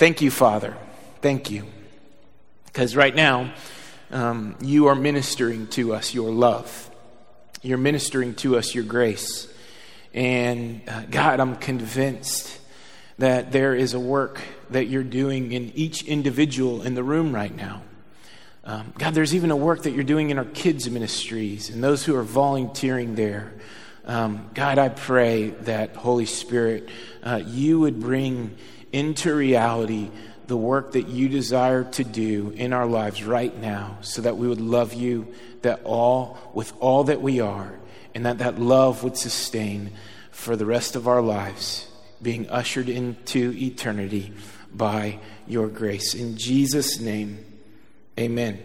Thank you, Father. Thank you. Because right now, um, you are ministering to us your love. You're ministering to us your grace. And uh, God, I'm convinced that there is a work that you're doing in each individual in the room right now. Um, God, there's even a work that you're doing in our kids' ministries and those who are volunteering there. Um, God, I pray that, Holy Spirit, uh, you would bring into reality the work that you desire to do in our lives right now so that we would love you that all with all that we are and that that love would sustain for the rest of our lives being ushered into eternity by your grace. In Jesus name amen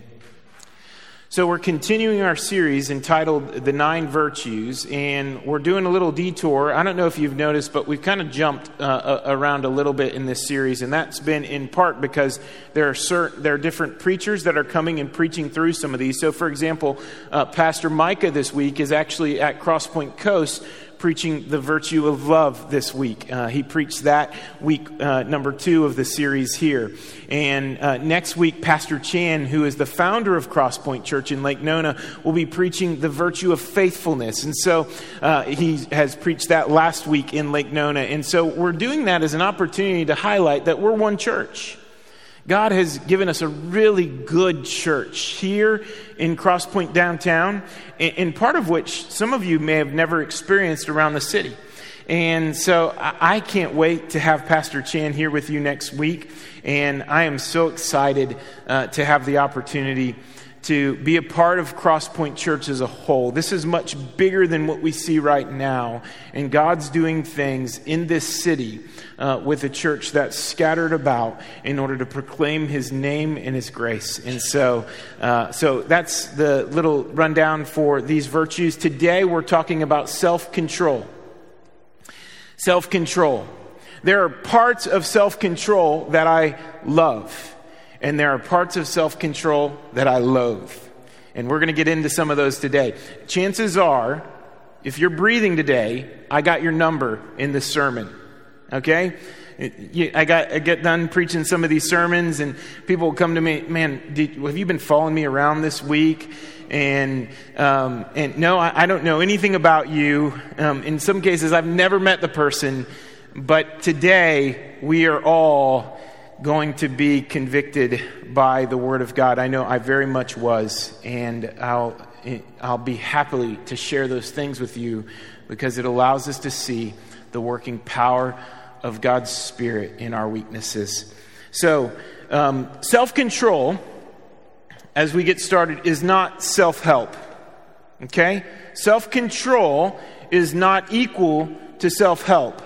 so, we're continuing our series entitled The Nine Virtues, and we're doing a little detour. I don't know if you've noticed, but we've kind of jumped uh, around a little bit in this series, and that's been in part because there are, certain, there are different preachers that are coming and preaching through some of these. So, for example, uh, Pastor Micah this week is actually at Crosspoint Coast preaching the virtue of love this week. Uh, he preached that week uh, number two of the series here. And uh, next week, Pastor Chan, who is the founder of Crosspoint Church in Lake Nona, will be preaching the virtue of faithfulness. And so uh, he has preached that last week in Lake Nona. And so we're doing that as an opportunity to highlight that we're one church. God has given us a really good church here in Crosspoint downtown, and part of which some of you may have never experienced around the city. And so I can't wait to have Pastor Chan here with you next week. And I am so excited uh, to have the opportunity to be a part of Crosspoint Church as a whole. This is much bigger than what we see right now. And God's doing things in this city uh, with a church that's scattered about in order to proclaim his name and his grace. And so, uh, so that's the little rundown for these virtues. Today we're talking about self control. Self control. There are parts of self control that I love and there are parts of self control that I loathe. And we're going to get into some of those today. Chances are, if you're breathing today, I got your number in this sermon. Okay? I got I get done preaching some of these sermons, and people will come to me, man, did, have you been following me around this week? And um, and no, I, I, don't know anything about you. Um, in some cases, I've never met the person, but today we are all going to be convicted by the Word of God. I know I very much was, and I'll, I'll be happily to share those things with you because it allows us to see the working power of God's Spirit in our weaknesses. So, um, self control, as we get started, is not self help. Okay? Self control is not equal to self help.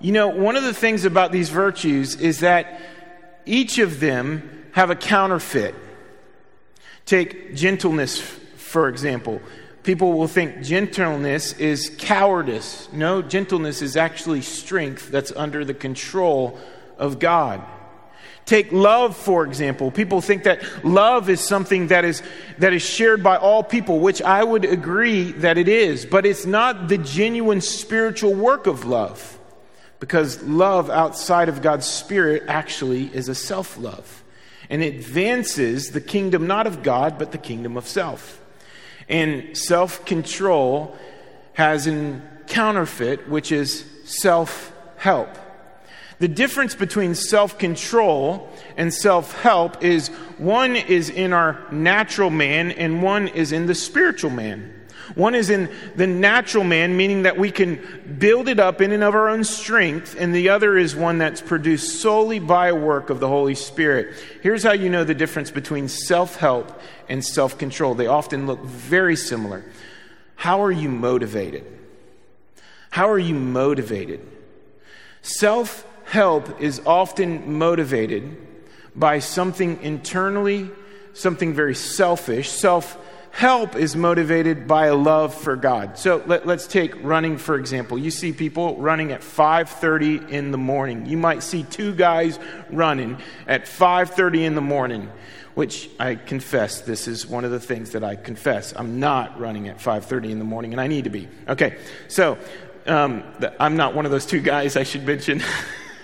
You know, one of the things about these virtues is that each of them have a counterfeit. Take gentleness, for example. People will think gentleness is cowardice. No, gentleness is actually strength that's under the control of God. Take love, for example. People think that love is something that is, that is shared by all people, which I would agree that it is, but it's not the genuine spiritual work of love. Because love outside of God's Spirit actually is a self love. And it advances the kingdom not of God, but the kingdom of self. And self control has a counterfeit, which is self help. The difference between self control and self help is one is in our natural man and one is in the spiritual man. One is in the natural man, meaning that we can build it up in and of our own strength, and the other is one that's produced solely by a work of the Holy Spirit. Here's how you know the difference between self help and self control. They often look very similar. How are you motivated? How are you motivated? Self help is often motivated by something internally, something very selfish. Self help is motivated by a love for God. So let, us take running for example. You see people running at 5:30 in the morning. You might see two guys running at 5:30 in the morning, which I confess this is one of the things that I confess. I'm not running at 5:30 in the morning and I need to be. Okay. So um, I'm not one of those two guys I should mention.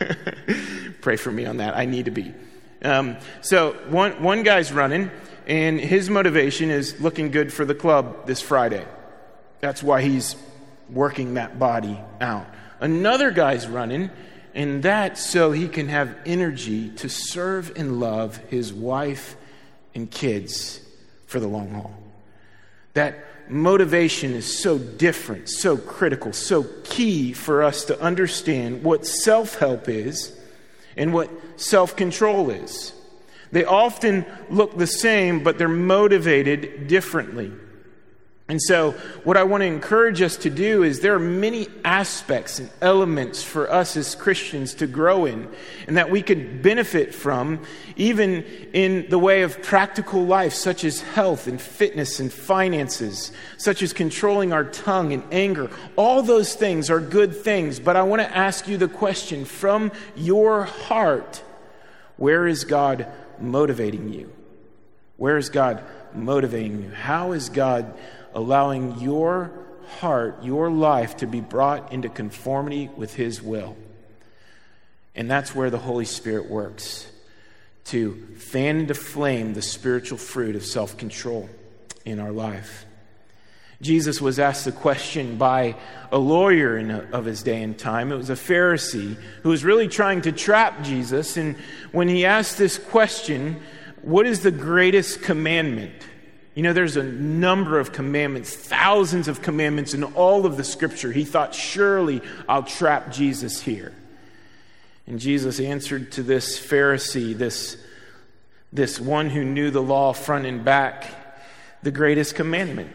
Pray for me on that. I need to be. Um, so one, one guy's running, and his motivation is looking good for the club this Friday. That's why he's working that body out. Another guy's running, and that's so he can have energy to serve and love his wife and kids for the long haul. That motivation is so different, so critical, so key for us to understand what self help is and what self control is. They often look the same, but they're motivated differently. And so, what I want to encourage us to do is there are many aspects and elements for us as Christians to grow in and that we could benefit from, even in the way of practical life, such as health and fitness and finances, such as controlling our tongue and anger. All those things are good things, but I want to ask you the question from your heart where is God motivating you? Where is God motivating you? How is God allowing your heart, your life to be brought into conformity with His will. And that's where the Holy Spirit works to fan into flame the spiritual fruit of self control in our life. Jesus was asked the question by a lawyer of his day and time. It was a Pharisee who was really trying to trap Jesus. And when he asked this question, What is the greatest commandment? You know, there's a number of commandments, thousands of commandments in all of the scripture. He thought, surely I'll trap Jesus here. And Jesus answered to this Pharisee, this, this one who knew the law front and back, the greatest commandment,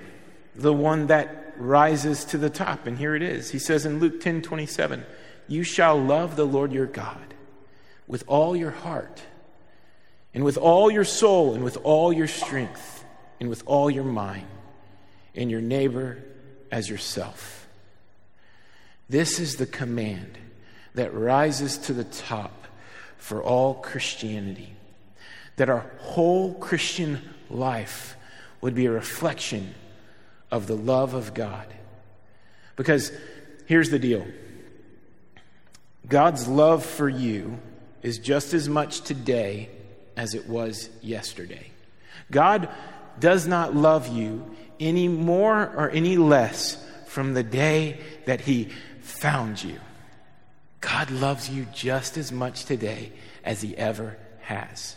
the one that rises to the top. And here it is. He says in Luke 10 27, You shall love the Lord your God with all your heart, and with all your soul, and with all your strength and with all your mind, and your neighbor as yourself. This is the command that rises to the top for all Christianity. That our whole Christian life would be a reflection of the love of God. Because here's the deal God's love for you is just as much today as it was yesterday. God does not love you any more or any less from the day that He found you. God loves you just as much today as He ever has.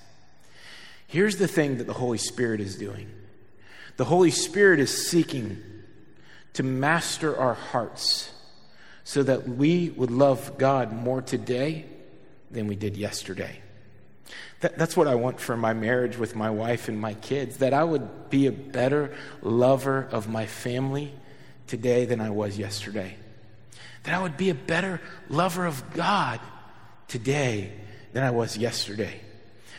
Here's the thing that the Holy Spirit is doing the Holy Spirit is seeking to master our hearts so that we would love God more today than we did yesterday. That, that's what I want for my marriage with my wife and my kids, that I would be a better lover of my family today than I was yesterday. That I would be a better lover of God today than I was yesterday.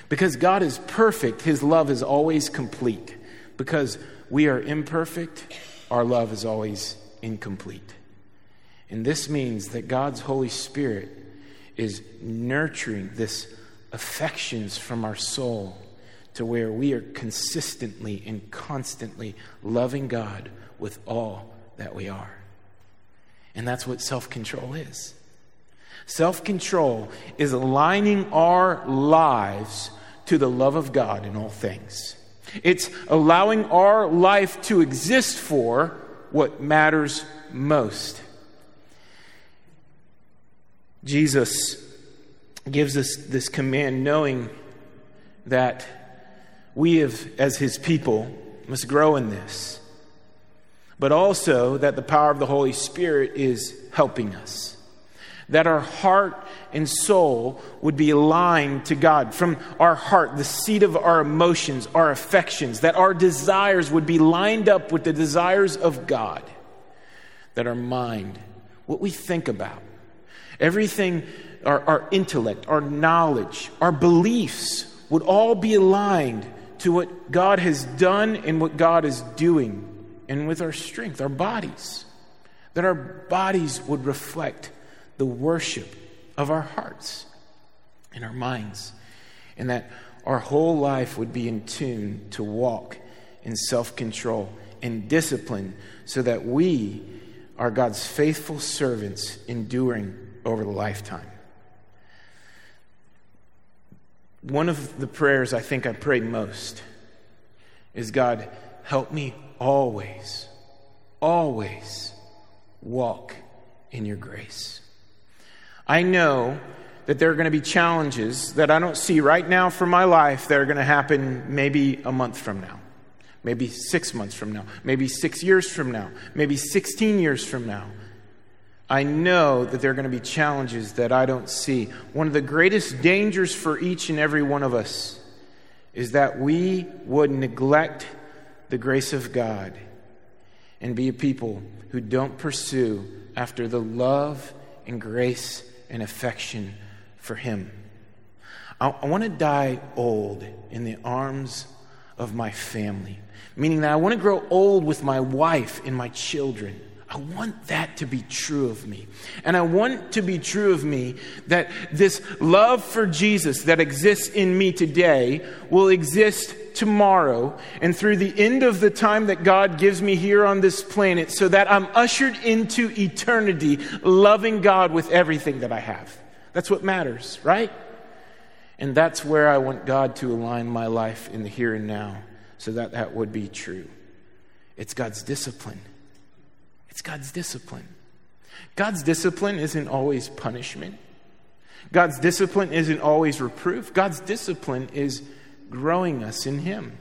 Because God is perfect, His love is always complete. Because we are imperfect, our love is always incomplete. And this means that God's Holy Spirit is nurturing this affections from our soul to where we are consistently and constantly loving God with all that we are. And that's what self control is. Self control is aligning our lives to the love of God in all things. It's allowing our life to exist for what matters most. Jesus gives us this command, knowing that we, have, as his people, must grow in this, but also that the power of the Holy Spirit is helping us. That our heart and soul would be aligned to God. From our heart, the seat of our emotions, our affections, that our desires would be lined up with the desires of God. That our mind, what we think about, everything our, our intellect, our knowledge, our beliefs would all be aligned to what God has done and what God is doing, and with our strength, our bodies. That our bodies would reflect the worship of our hearts and our minds, and that our whole life would be in tune to walk in self control and discipline so that we are God's faithful servants enduring over the lifetime. one of the prayers I think I pray most is God, help me always, always walk in your grace. I know that there are going to be challenges that I don't see right now for my life that are going to happen maybe a month from now, maybe six months from now, maybe six years from now, maybe 16 years from now. I know that there are going to be challenges that I don't see. One of the greatest dangers for each and every one of us is that we would neglect the grace of God and be a people who don't pursue after the love and grace and affection for Him. I, I want to die old in the arms of my family, meaning that I want to grow old with my wife and my children. I want that to be true of me. And I want to be true of me that this love for Jesus that exists in me today will exist tomorrow and through the end of the time that God gives me here on this planet so that I'm ushered into eternity loving God with everything that I have. That's what matters, right? And that's where I want God to align my life in the here and now so that that would be true. It's God's discipline. It's God's discipline. God's discipline isn't always punishment. God's discipline isn't always reproof. God's discipline is growing us in Him,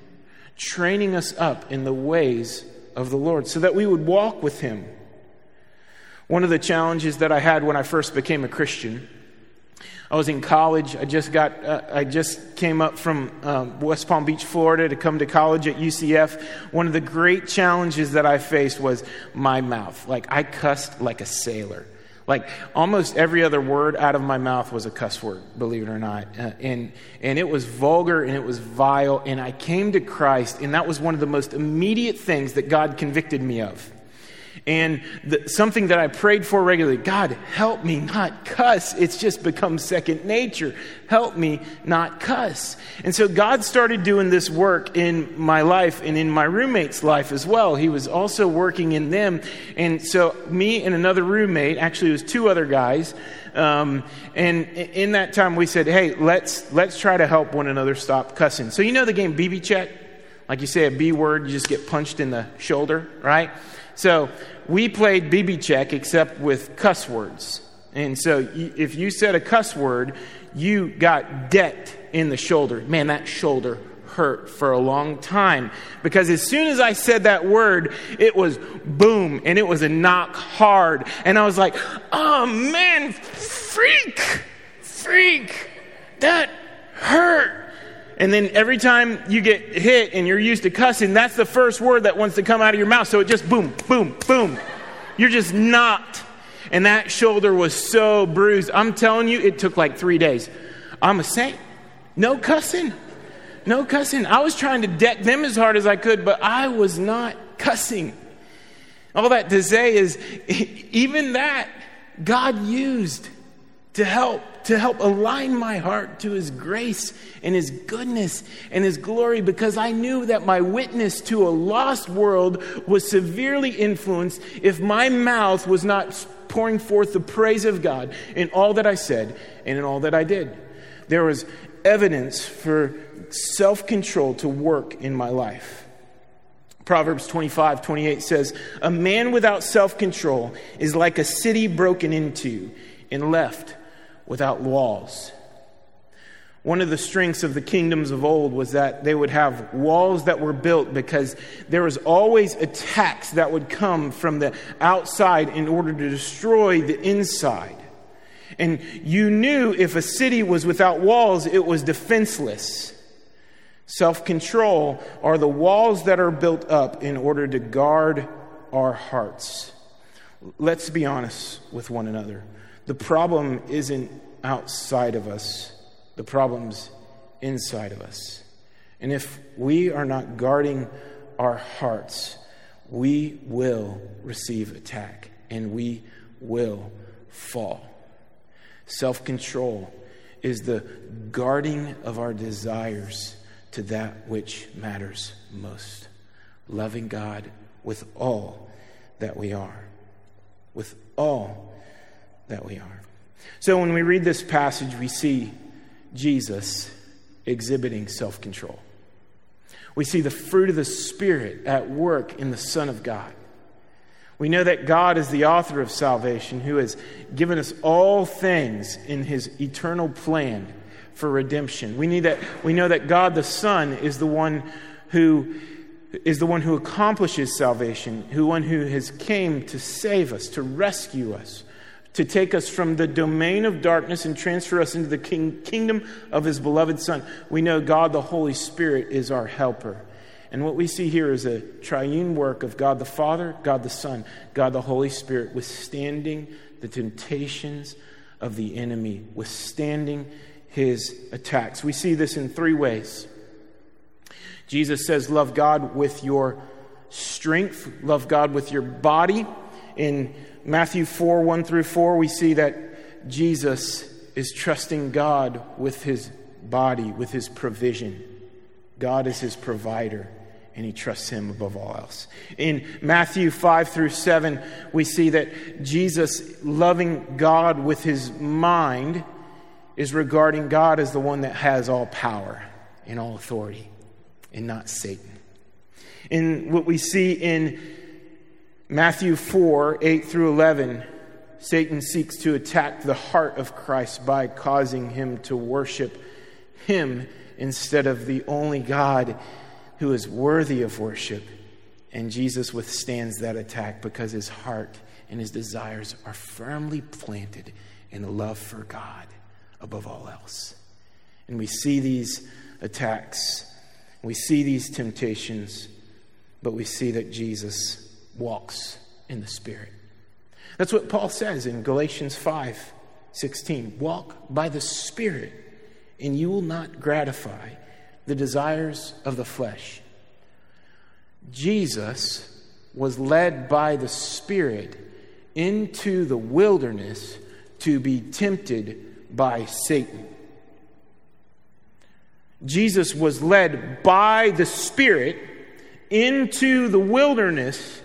training us up in the ways of the Lord so that we would walk with Him. One of the challenges that I had when I first became a Christian I was in college. I just got, uh, I just came up from um, West Palm Beach, Florida to come to college at UCF. One of the great challenges that I faced was my mouth. Like, I cussed like a sailor. Like, almost every other word out of my mouth was a cuss word, believe it or not. Uh, and, and it was vulgar and it was vile. And I came to Christ, and that was one of the most immediate things that God convicted me of. And the, something that I prayed for regularly God, help me not cuss. It's just become second nature. Help me not cuss. And so God started doing this work in my life and in my roommate's life as well. He was also working in them. And so, me and another roommate, actually, it was two other guys. Um, and in that time, we said, hey, let's, let's try to help one another stop cussing. So, you know the game BB Check? Like you say a B word, you just get punched in the shoulder, right? So we played BB check except with cuss words. And so if you said a cuss word, you got decked in the shoulder. Man, that shoulder hurt for a long time because as soon as I said that word, it was boom and it was a knock hard. And I was like, oh man, freak, freak, that hurt. And then every time you get hit and you're used to cussing, that's the first word that wants to come out of your mouth. So it just boom, boom, boom. You're just knocked. And that shoulder was so bruised. I'm telling you, it took like three days. I'm a saint. No cussing. No cussing. I was trying to deck them as hard as I could, but I was not cussing. All that to say is, even that God used to help to help align my heart to His grace and His goodness and His glory because I knew that my witness to a lost world was severely influenced if my mouth was not pouring forth the praise of God in all that I said and in all that I did. There was evidence for self control to work in my life. Proverbs 25, 28 says, A man without self control is like a city broken into and left without walls. One of the strengths of the kingdoms of old was that they would have walls that were built because there was always attacks that would come from the outside in order to destroy the inside. And you knew if a city was without walls, it was defenseless. Self control are the walls that are built up in order to guard our hearts. Let's be honest with one another. The problem isn't outside of us, the problem's inside of us. And if we are not guarding our hearts, we will receive attack and we will fall. Self control is the guarding of our desires to that which matters most. Loving God with all that we are. With all that we are. So when we read this passage, we see Jesus exhibiting self control. We see the fruit of the Spirit at work in the Son of God. We know that God is the author of salvation who has given us all things in his eternal plan for redemption. We, need that, we know that God the Son is the one who is the one who accomplishes salvation, who one who has came to save us, to rescue us, to take us from the domain of darkness and transfer us into the king, kingdom of his beloved Son. We know God the Holy Spirit is our helper. And what we see here is a triune work of God the Father, God the Son, God the Holy Spirit, withstanding the temptations of the enemy, withstanding his attacks. We see this in three ways. Jesus says, Love God with your strength, love God with your body. In Matthew 4 1 through 4, we see that Jesus is trusting God with his body, with his provision. God is his provider, and he trusts him above all else. In Matthew 5 through 7, we see that Jesus, loving God with his mind, is regarding God as the one that has all power and all authority, and not Satan. In what we see in Matthew 4 8 through 11, Satan seeks to attack the heart of Christ by causing him to worship him instead of the only God who is worthy of worship. And Jesus withstands that attack because his heart and his desires are firmly planted in love for God above all else. And we see these attacks, we see these temptations, but we see that Jesus walks in the Spirit. That's what Paul says in Galatians 5 16. Walk by the Spirit, and you will not gratify the desires of the flesh. Jesus was led by the Spirit into the wilderness to be tempted by Satan. Jesus was led by the Spirit into the wilderness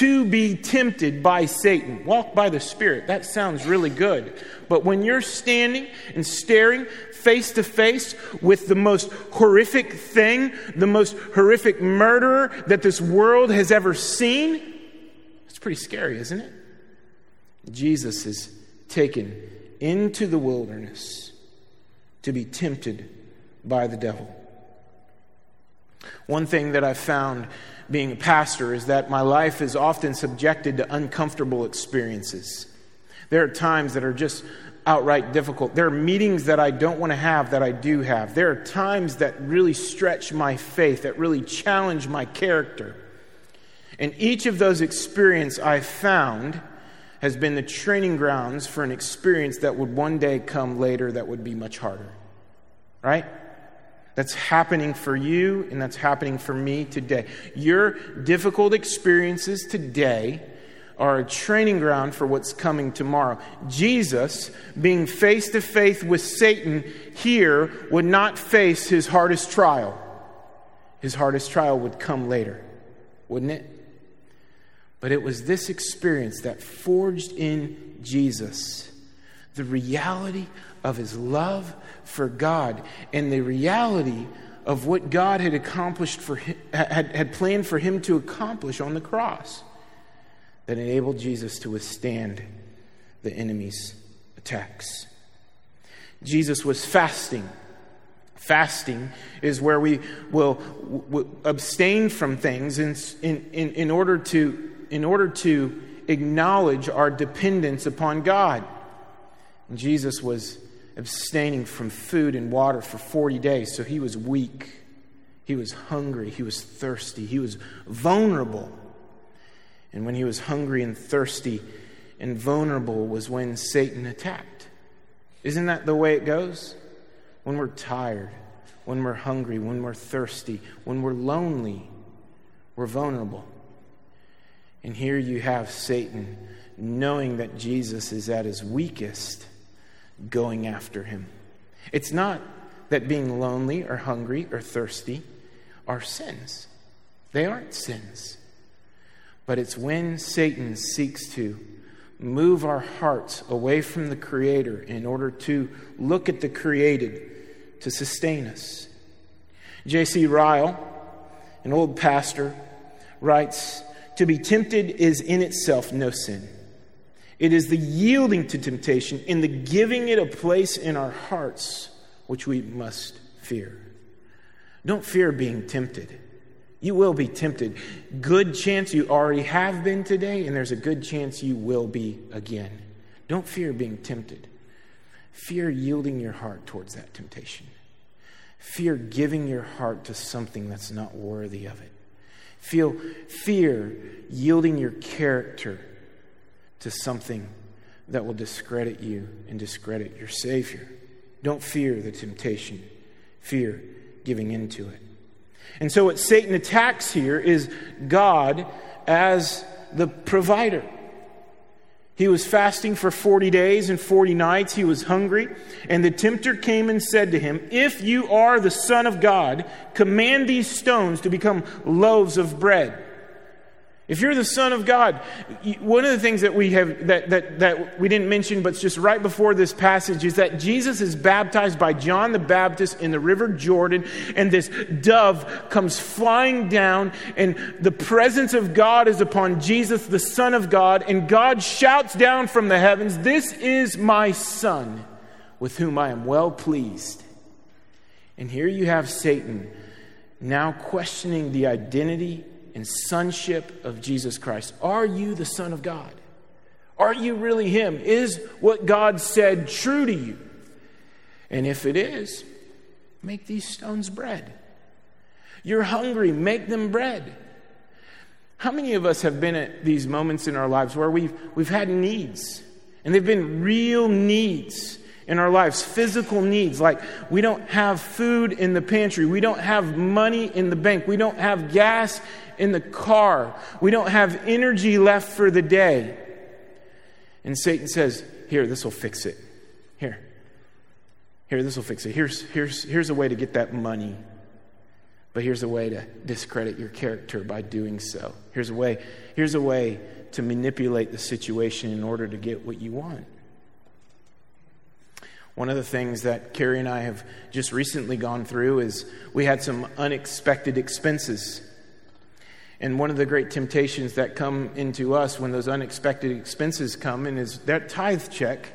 to be tempted by Satan. Walk by the Spirit. That sounds really good. But when you're standing and staring face to face with the most horrific thing, the most horrific murderer that this world has ever seen, it's pretty scary, isn't it? Jesus is taken into the wilderness to be tempted by the devil. One thing that I've found being a pastor is that my life is often subjected to uncomfortable experiences. There are times that are just outright difficult. There are meetings that I don't want to have that I do have. There are times that really stretch my faith, that really challenge my character. And each of those experiences I've found has been the training grounds for an experience that would one day come later that would be much harder. Right? That's happening for you and that's happening for me today. Your difficult experiences today are a training ground for what's coming tomorrow. Jesus, being face to face with Satan here, would not face his hardest trial. His hardest trial would come later, wouldn't it? But it was this experience that forged in Jesus the reality of his love for God and the reality of what God had accomplished for him, had, had planned for him to accomplish on the cross that enabled Jesus to withstand the enemy's attacks. Jesus was fasting. Fasting is where we will w- abstain from things in, in, in, order to, in order to acknowledge our dependence upon God. And Jesus was abstaining from food and water for 40 days, so he was weak. He was hungry. He was thirsty. He was vulnerable. And when he was hungry and thirsty and vulnerable was when Satan attacked. Isn't that the way it goes? When we're tired, when we're hungry, when we're thirsty, when we're lonely, we're vulnerable. And here you have Satan knowing that Jesus is at his weakest going after him. It's not that being lonely or hungry or thirsty are sins, they aren't sins. But it's when Satan seeks to move our hearts away from the Creator in order to look at the created to sustain us. J.C. Ryle, an old pastor, writes To be tempted is in itself no sin. It is the yielding to temptation in the giving it a place in our hearts which we must fear. Don't fear being tempted. You will be tempted. Good chance you already have been today, and there's a good chance you will be again. Don't fear being tempted. Fear yielding your heart towards that temptation. Fear giving your heart to something that's not worthy of it. Feel fear yielding your character to something that will discredit you and discredit your Savior. Don't fear the temptation, fear giving into it. And so, what Satan attacks here is God as the provider. He was fasting for 40 days and 40 nights. He was hungry. And the tempter came and said to him, If you are the Son of God, command these stones to become loaves of bread. If you're the Son of God, one of the things that we have that, that, that we didn't mention, but it's just right before this passage, is that Jesus is baptized by John the Baptist in the River Jordan, and this dove comes flying down, and the presence of God is upon Jesus, the Son of God, and God shouts down from the heavens, This is my Son, with whom I am well pleased. And here you have Satan now questioning the identity and sonship of Jesus Christ. Are you the Son of God? Are you really Him? Is what God said true to you? And if it is, make these stones bread. You're hungry, make them bread. How many of us have been at these moments in our lives where we've, we've had needs, and they've been real needs? in our lives, physical needs like we don't have food in the pantry, we don't have money in the bank, we don't have gas in the car, we don't have energy left for the day. And Satan says, Here, this will fix it. Here. Here, this will fix it. Here's, here's, here's a way to get that money. But here's a way to discredit your character by doing so. Here's a way, here's a way to manipulate the situation in order to get what you want. One of the things that Carrie and I have just recently gone through is we had some unexpected expenses. And one of the great temptations that come into us when those unexpected expenses come in is that tithe check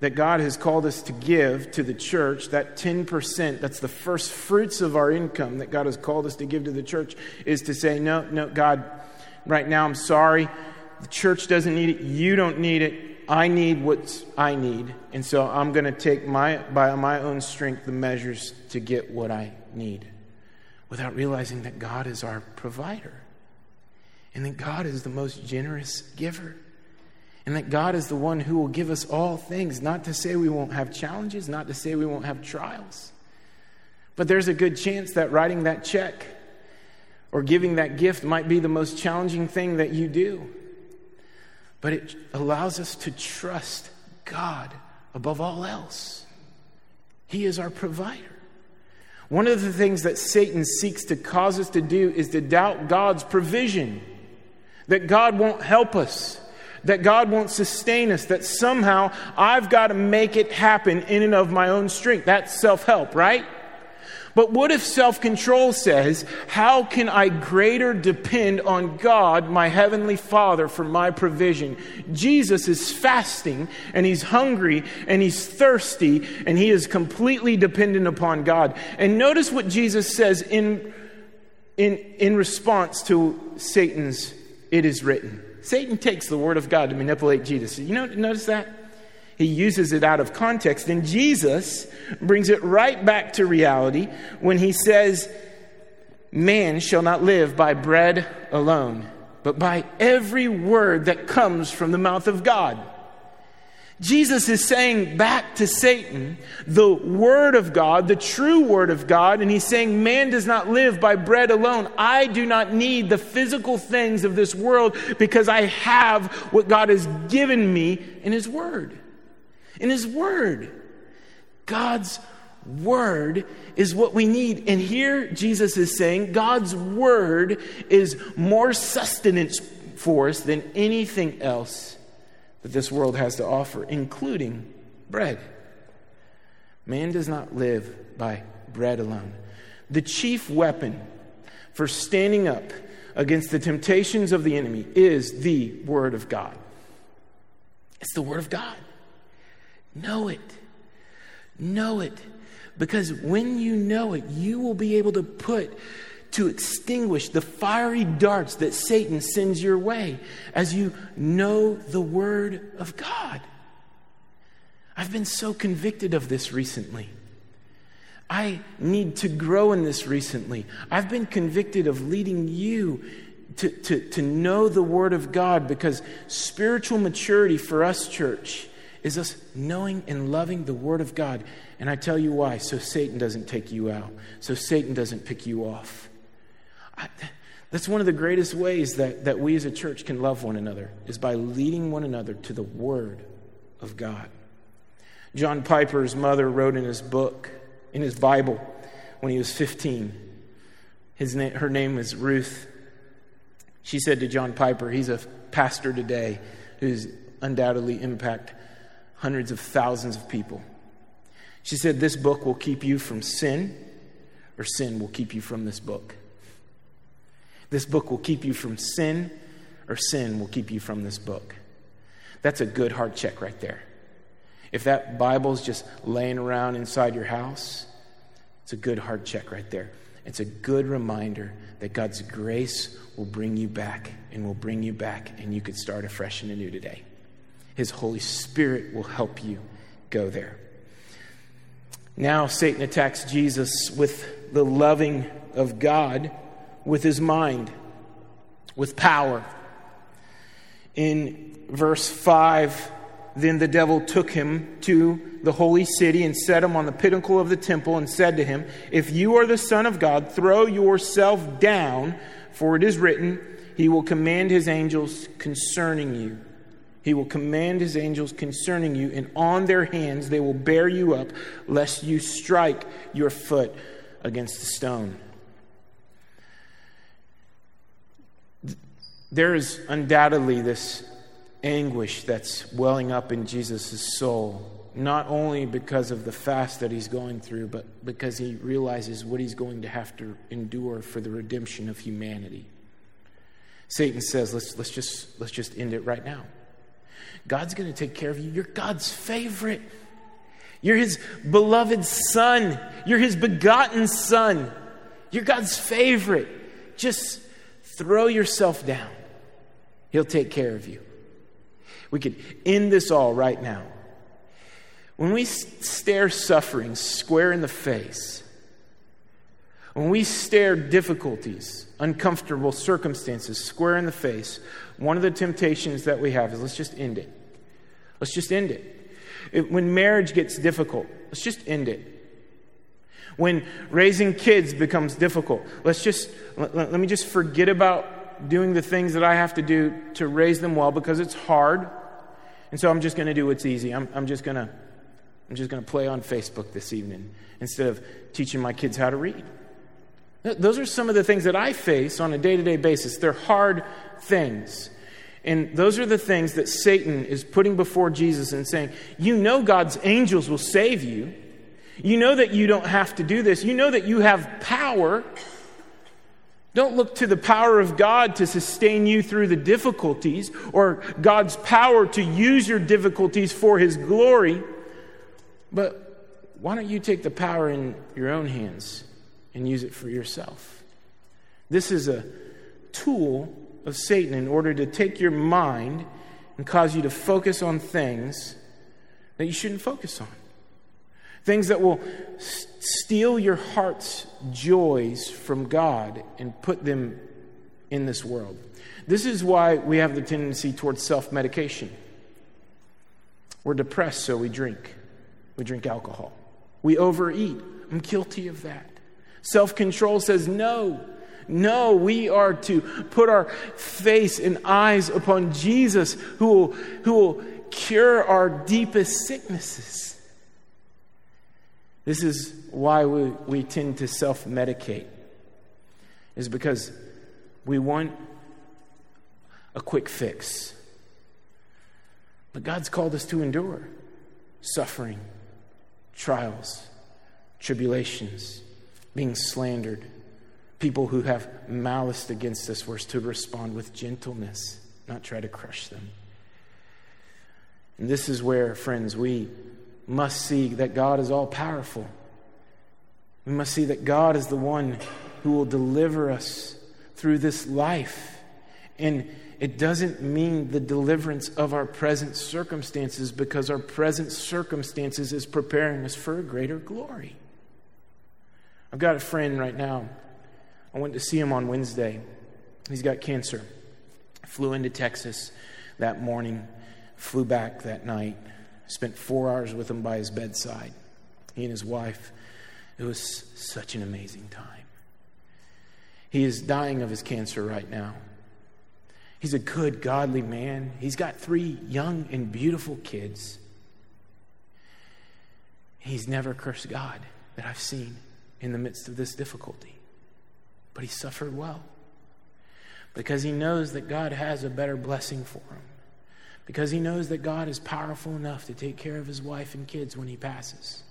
that God has called us to give to the church, that 10%, that's the first fruits of our income that God has called us to give to the church, is to say, No, no, God, right now I'm sorry. The church doesn't need it. You don't need it. I need what I need, and so I'm going to take my, by my own strength the measures to get what I need without realizing that God is our provider and that God is the most generous giver and that God is the one who will give us all things. Not to say we won't have challenges, not to say we won't have trials, but there's a good chance that writing that check or giving that gift might be the most challenging thing that you do but it allows us to trust God above all else. He is our provider. One of the things that Satan seeks to cause us to do is to doubt God's provision, that God won't help us, that God won't sustain us, that somehow I've got to make it happen in and of my own strength. That's self help, right? But what if self control says, How can I greater depend on God, my heavenly Father, for my provision? Jesus is fasting and he's hungry and he's thirsty and he is completely dependent upon God. And notice what Jesus says in, in, in response to Satan's, It is written. Satan takes the word of God to manipulate Jesus. You know, notice that? He uses it out of context. And Jesus brings it right back to reality when he says, Man shall not live by bread alone, but by every word that comes from the mouth of God. Jesus is saying back to Satan the Word of God, the true Word of God, and he's saying, Man does not live by bread alone. I do not need the physical things of this world because I have what God has given me in His Word in His Word. God's Word is what we need. And here Jesus is saying God's Word is more sustenance for us than anything else that this world has to offer, including bread. Man does not live by bread alone. The chief weapon for standing up against the temptations of the enemy is the Word of God. It's the Word of God. Know it. Know it. Because when you know it, you will be able to put, to extinguish the fiery darts that Satan sends your way as you know the Word of God. I've been so convicted of this recently. I need to grow in this recently. I've been convicted of leading you to, to, to know the Word of God because spiritual maturity for us, church, is us knowing and loving the Word of God. And I tell you why so Satan doesn't take you out, so Satan doesn't pick you off. I, that's one of the greatest ways that, that we as a church can love one another, is by leading one another to the Word of God. John Piper's mother wrote in his book, in his Bible when he was 15. His na- her name was Ruth. She said to John Piper, he's a pastor today who's undoubtedly impacted hundreds of thousands of people. She said, This book will keep you from sin, or sin will keep you from this book. This book will keep you from sin, or sin will keep you from this book. That's a good heart check right there. If that Bible's just laying around inside your house, it's a good heart check right there. It's a good reminder that God's grace will bring you back and will bring you back, and you could start afresh and anew today. His Holy Spirit will help you go there. Now, Satan attacks Jesus with the loving of God, with his mind, with power. In verse 5, then the devil took him to the holy city and set him on the pinnacle of the temple and said to him, If you are the Son of God, throw yourself down, for it is written, He will command His angels concerning you. He will command His angels concerning you, and on their hands they will bear you up, lest you strike your foot against the stone. There is undoubtedly this anguish that's welling up in Jesus' soul, not only because of the fast that he's going through, but because he realizes what he's going to have to endure for the redemption of humanity. Satan says, let's, let's, just, let's just end it right now. God's going to take care of you. You're God's favorite. You're his beloved son. You're his begotten son. You're God's favorite. Just throw yourself down. He'll take care of you. We could end this all right now. When we stare suffering square in the face, when we stare difficulties, uncomfortable circumstances square in the face, one of the temptations that we have is let's just end it. Let's just end it. it when marriage gets difficult, let's just end it. When raising kids becomes difficult, let's just let, let me just forget about doing the things that I have to do to raise them well because it's hard. And so I'm just going to do what's easy. I'm, I'm just going to I'm just going to play on Facebook this evening instead of teaching my kids how to read. Those are some of the things that I face on a day to day basis. They're hard things. And those are the things that Satan is putting before Jesus and saying, You know God's angels will save you. You know that you don't have to do this. You know that you have power. Don't look to the power of God to sustain you through the difficulties or God's power to use your difficulties for His glory. But why don't you take the power in your own hands and use it for yourself? This is a tool of Satan in order to take your mind and cause you to focus on things that you shouldn't focus on. Things that will steal your heart's joys from God and put them in this world. This is why we have the tendency towards self medication. We're depressed, so we drink. We drink alcohol. We overeat. I'm guilty of that. Self control says no. No, we are to put our face and eyes upon Jesus who will, who will cure our deepest sicknesses. This is why we, we tend to self medicate, is because we want a quick fix. But God's called us to endure suffering, trials, tribulations, being slandered, people who have malice against us, we're to respond with gentleness, not try to crush them. And this is where, friends, we must see that God is all powerful. We must see that God is the one who will deliver us through this life. And it doesn't mean the deliverance of our present circumstances because our present circumstances is preparing us for a greater glory. I've got a friend right now. I went to see him on Wednesday. He's got cancer. Flew into Texas that morning, flew back that night, spent four hours with him by his bedside. He and his wife. It was such an amazing time. He is dying of his cancer right now. He's a good, godly man. He's got three young and beautiful kids. He's never cursed God that I've seen in the midst of this difficulty. But he suffered well because he knows that God has a better blessing for him. Because he knows that God is powerful enough to take care of his wife and kids when he passes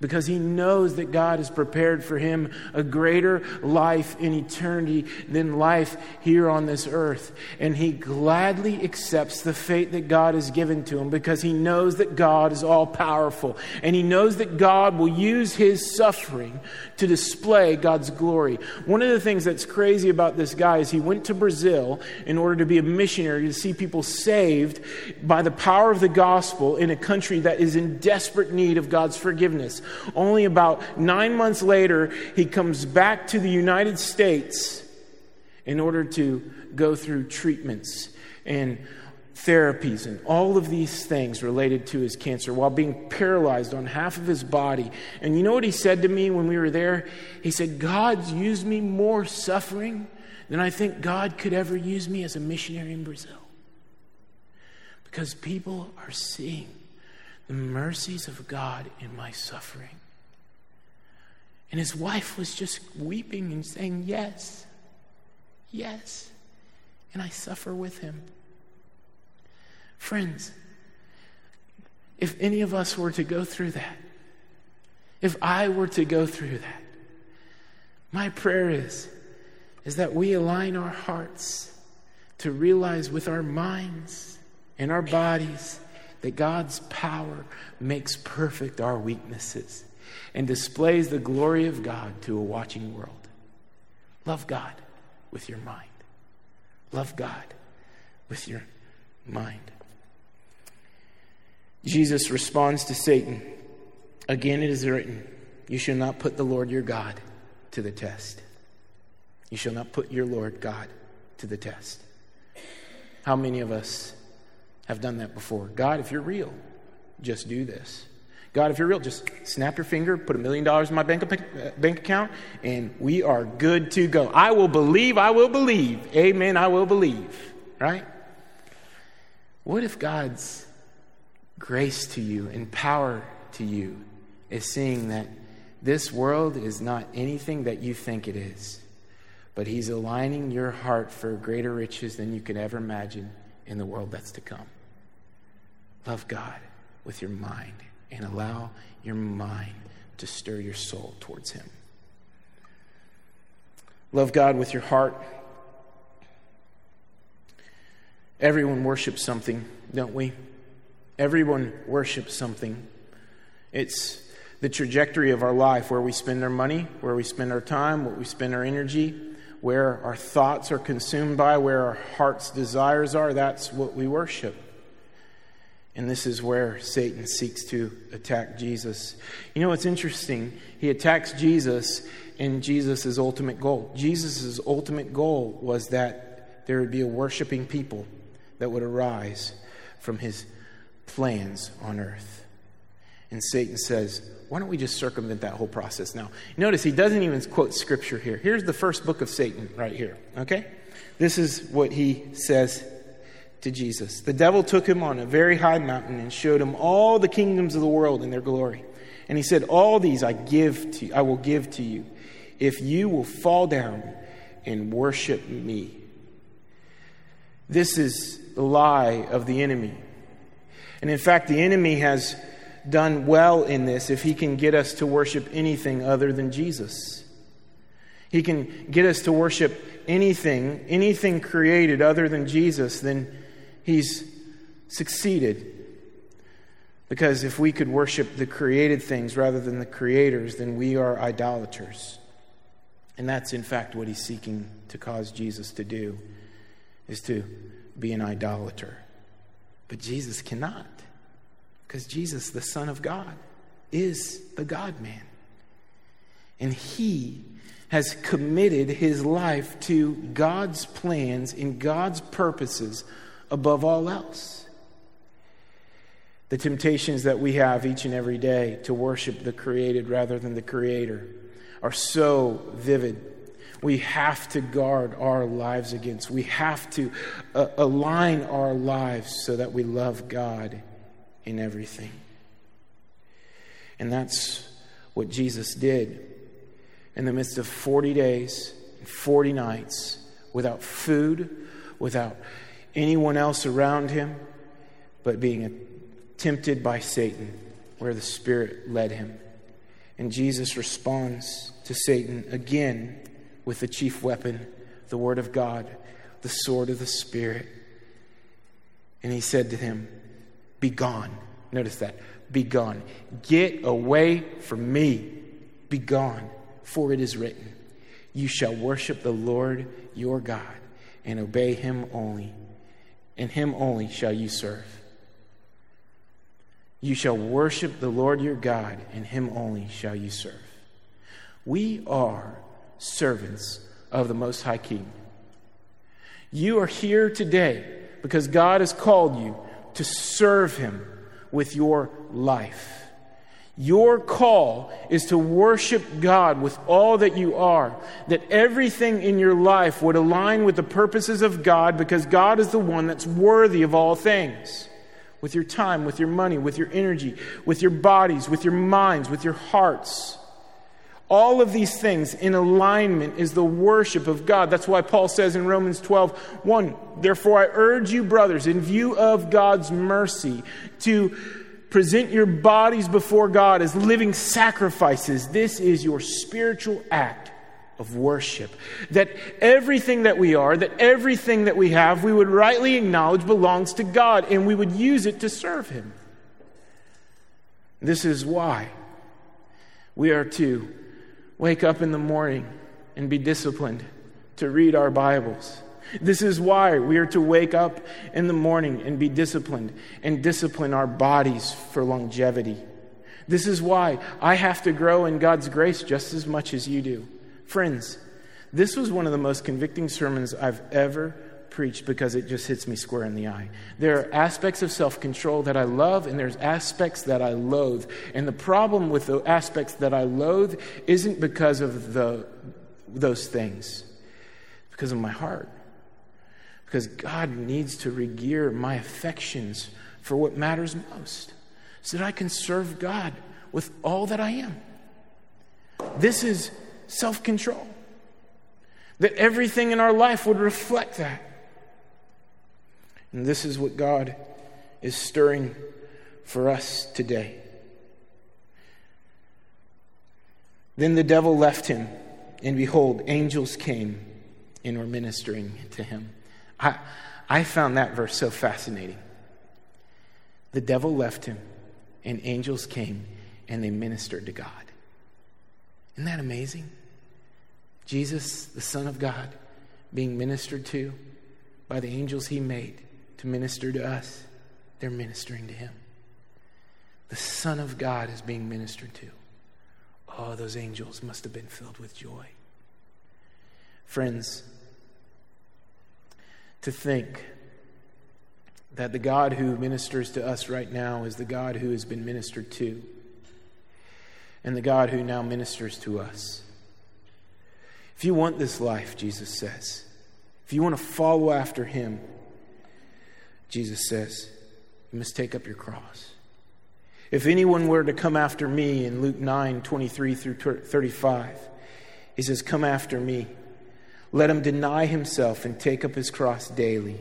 because he knows that God has prepared for him a greater life in eternity than life here on this earth. And he gladly accepts the fate that God has given to him because he knows that God is all powerful. And he knows that God will use his suffering to display God's glory. One of the things that's crazy about this guy is he went to Brazil in order to be a missionary to see people saved by the power of the gospel in a country that is in desperate need of God's forgiveness. Only about nine months later, he comes back to the United States in order to go through treatments and therapies and all of these things related to his cancer while being paralyzed on half of his body. And you know what he said to me when we were there? He said, God's used me more suffering than I think God could ever use me as a missionary in Brazil. Because people are seeing the mercies of God in my suffering. And his wife was just weeping and saying, Yes, yes. And I suffer with him. Friends, if any of us were to go through that, if I were to go through that, my prayer is, is that we align our hearts to realize with our minds and our bodies that God's power makes perfect our weaknesses and displays the glory of God to a watching world. Love God with your mind. Love God with your mind. Jesus responds to Satan Again, it is written, You shall not put the Lord your God to the test. You shall not put your Lord God to the test. How many of us have done that before. God, if you're real, just do this. God, if you're real, just snap your finger, put a million dollars in my bank, uh, bank account, and we are good to go. I will believe, I will believe. Amen, I will believe. Right? What if God's grace to you and power to you is seeing that this world is not anything that you think it is, but He's aligning your heart for greater riches than you could ever imagine in the world that's to come? Love God with your mind and allow your mind to stir your soul towards Him. Love God with your heart. Everyone worships something, don't we? Everyone worships something. It's the trajectory of our life, where we spend our money, where we spend our time, what we spend our energy, where our thoughts are consumed by, where our heart's desires are. That's what we worship. And this is where Satan seeks to attack Jesus. You know what's interesting? He attacks Jesus in Jesus' ultimate goal. Jesus' ultimate goal was that there would be a worshiping people that would arise from his plans on earth. And Satan says, why don't we just circumvent that whole process now? Notice he doesn't even quote scripture here. Here's the first book of Satan right here, okay? This is what he says to Jesus. The devil took him on a very high mountain and showed him all the kingdoms of the world in their glory. And he said, All these I give to you, I will give to you, if you will fall down and worship me. This is the lie of the enemy. And in fact, the enemy has done well in this if he can get us to worship anything other than Jesus. He can get us to worship anything, anything created other than Jesus, then he's succeeded. Because if we could worship the created things rather than the creators, then we are idolaters. And that's, in fact, what he's seeking to cause Jesus to do, is to be an idolater. But Jesus cannot, because Jesus, the Son of God, is the God man. And he has committed his life to God's plans and God's purposes above all else. The temptations that we have each and every day to worship the created rather than the creator are so vivid. We have to guard our lives against. We have to uh, align our lives so that we love God in everything. And that's what Jesus did in the midst of 40 days, and 40 nights, without food, without anyone else around him, but being tempted by Satan, where the Spirit led him. And Jesus responds to Satan again with the chief weapon, the Word of God, the sword of the Spirit. And he said to him, Be gone. Notice that. Be gone. Get away from me. Be gone. For it is written, You shall worship the Lord your God and obey him only, and him only shall you serve. You shall worship the Lord your God, and him only shall you serve. We are servants of the Most High King. You are here today because God has called you to serve him with your life. Your call is to worship God with all that you are, that everything in your life would align with the purposes of God because God is the one that's worthy of all things. With your time, with your money, with your energy, with your bodies, with your minds, with your hearts. All of these things in alignment is the worship of God. That's why Paul says in Romans 12, 1, Therefore I urge you, brothers, in view of God's mercy, to present your bodies before God as living sacrifices. This is your spiritual act of worship. That everything that we are, that everything that we have, we would rightly acknowledge belongs to God and we would use it to serve Him. This is why we are to wake up in the morning and be disciplined to read our Bibles this is why we are to wake up in the morning and be disciplined and discipline our bodies for longevity. This is why I have to grow in God's grace just as much as you do. Friends, this was one of the most convicting sermons I've ever preached because it just hits me square in the eye. There are aspects of self control that I love, and there's aspects that I loathe. And the problem with the aspects that I loathe isn't because of the, those things, because of my heart. Because God needs to regear my affections for what matters most so that I can serve God with all that I am. This is self control. That everything in our life would reflect that. And this is what God is stirring for us today. Then the devil left him, and behold, angels came and were ministering to him. I, I found that verse so fascinating. The devil left him, and angels came and they ministered to God. Isn't that amazing? Jesus, the Son of God, being ministered to by the angels he made to minister to us, they're ministering to him. The Son of God is being ministered to. Oh, those angels must have been filled with joy. Friends, to think that the God who ministers to us right now is the God who has been ministered to, and the God who now ministers to us. If you want this life, Jesus says, if you want to follow after him, Jesus says, you must take up your cross. If anyone were to come after me in Luke 9 23 through 35, he says, Come after me. Let him deny himself and take up his cross daily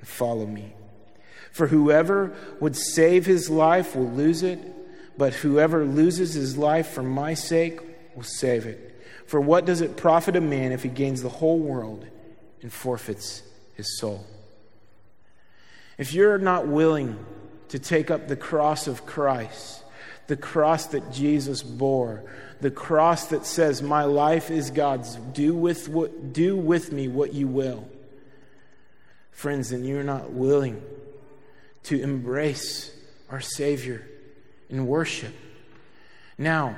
and follow me. For whoever would save his life will lose it, But whoever loses his life for my sake will save it. For what does it profit a man if he gains the whole world and forfeits his soul? If you're not willing to take up the cross of Christ, the cross that Jesus bore, the cross that says, My life is God's, do with, what, do with me what you will. Friends, and you're not willing to embrace our Savior in worship. Now,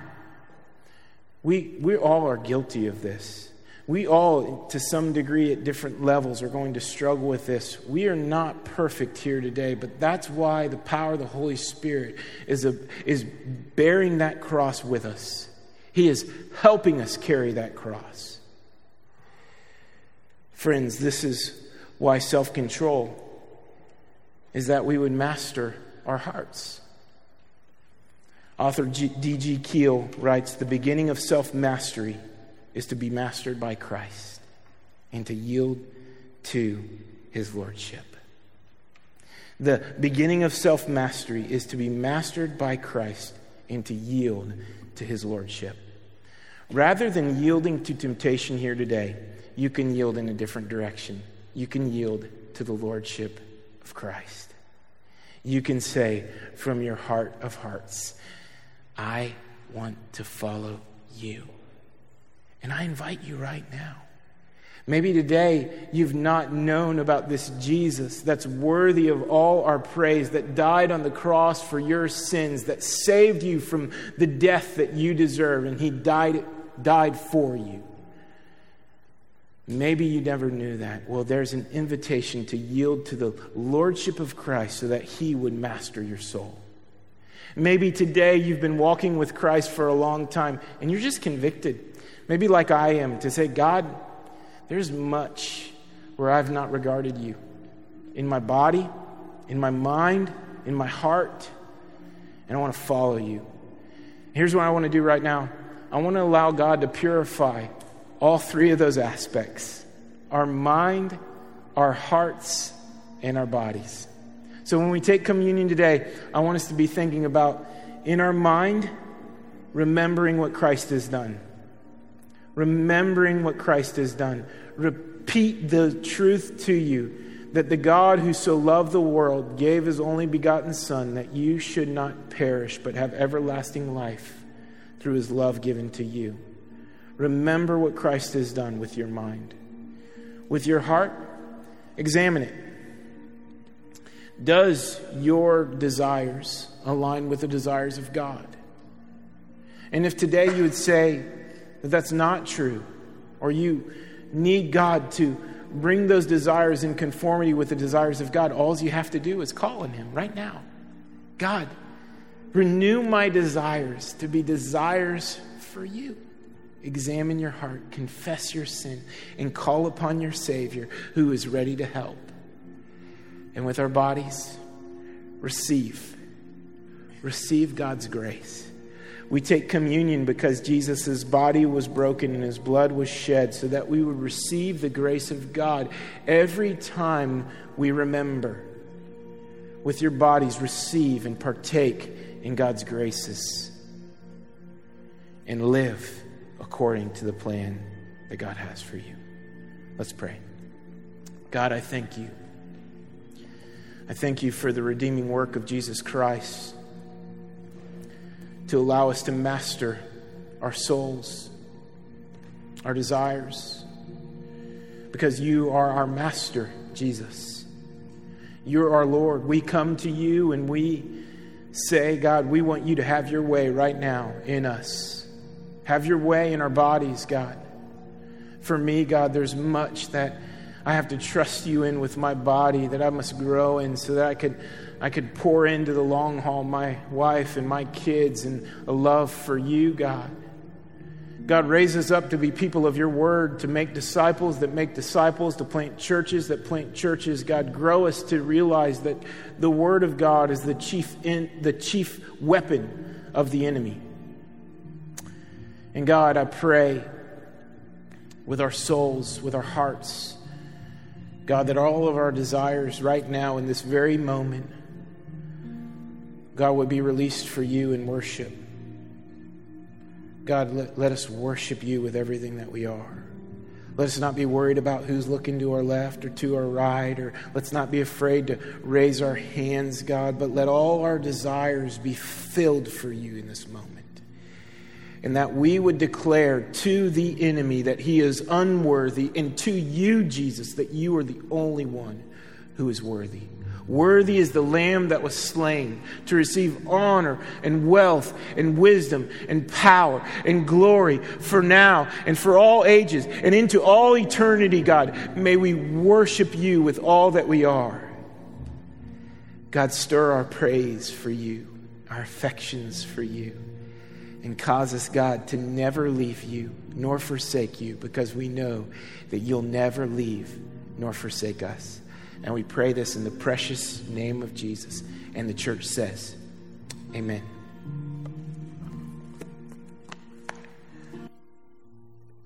we, we all are guilty of this. We all, to some degree, at different levels, are going to struggle with this. We are not perfect here today, but that's why the power of the Holy Spirit is, a, is bearing that cross with us. He is helping us carry that cross. Friends, this is why self control is that we would master our hearts. Author D.G. Kehl writes The beginning of self mastery is to be mastered by Christ and to yield to his lordship. The beginning of self mastery is to be mastered by Christ and to yield to his lordship. Rather than yielding to temptation here today, you can yield in a different direction. You can yield to the lordship of Christ. You can say from your heart of hearts, I want to follow you. And I invite you right now. Maybe today you've not known about this Jesus that's worthy of all our praise, that died on the cross for your sins, that saved you from the death that you deserve, and he died, died for you. Maybe you never knew that. Well, there's an invitation to yield to the lordship of Christ so that he would master your soul. Maybe today you've been walking with Christ for a long time and you're just convicted. Maybe like I am to say, God, there's much where I've not regarded you in my body, in my mind, in my heart, and I want to follow you. Here's what I want to do right now I want to allow God to purify all three of those aspects our mind, our hearts, and our bodies. So when we take communion today, I want us to be thinking about in our mind, remembering what Christ has done. Remembering what Christ has done. Repeat the truth to you that the God who so loved the world gave his only begotten Son that you should not perish but have everlasting life through his love given to you. Remember what Christ has done with your mind. With your heart, examine it. Does your desires align with the desires of God? And if today you would say that that's not true, or you need God to bring those desires in conformity with the desires of God, all you have to do is call on Him right now. God, renew my desires to be desires for you. Examine your heart, confess your sin, and call upon your Savior who is ready to help and with our bodies, receive. Receive God's grace. We take communion because Jesus' body was broken and his blood was shed so that we would receive the grace of God every time we remember. With your bodies, receive and partake in God's graces and live according to the plan that God has for you. Let's pray. God, I thank you I thank you for the redeeming work of Jesus Christ to allow us to master our souls, our desires, because you are our master, Jesus. You're our Lord. We come to you and we say, God, we want you to have your way right now in us. Have your way in our bodies, God. For me, God, there's much that I have to trust you in with my body that I must grow in so that I could, I could pour into the long haul my wife and my kids and a love for you, God. God, raise us up to be people of your word, to make disciples that make disciples, to plant churches that plant churches. God, grow us to realize that the word of God is the chief, in, the chief weapon of the enemy. And God, I pray with our souls, with our hearts, God, that all of our desires right now in this very moment, God, would be released for you in worship. God, let, let us worship you with everything that we are. Let us not be worried about who's looking to our left or to our right, or let's not be afraid to raise our hands, God, but let all our desires be filled for you in this moment. And that we would declare to the enemy that he is unworthy, and to you, Jesus, that you are the only one who is worthy. Worthy is the Lamb that was slain to receive honor and wealth and wisdom and power and glory for now and for all ages and into all eternity, God. May we worship you with all that we are. God, stir our praise for you, our affections for you, and cause us, God, to never leave you nor forsake you because we know that you'll never leave nor forsake us. And we pray this in the precious name of Jesus. And the church says, Amen.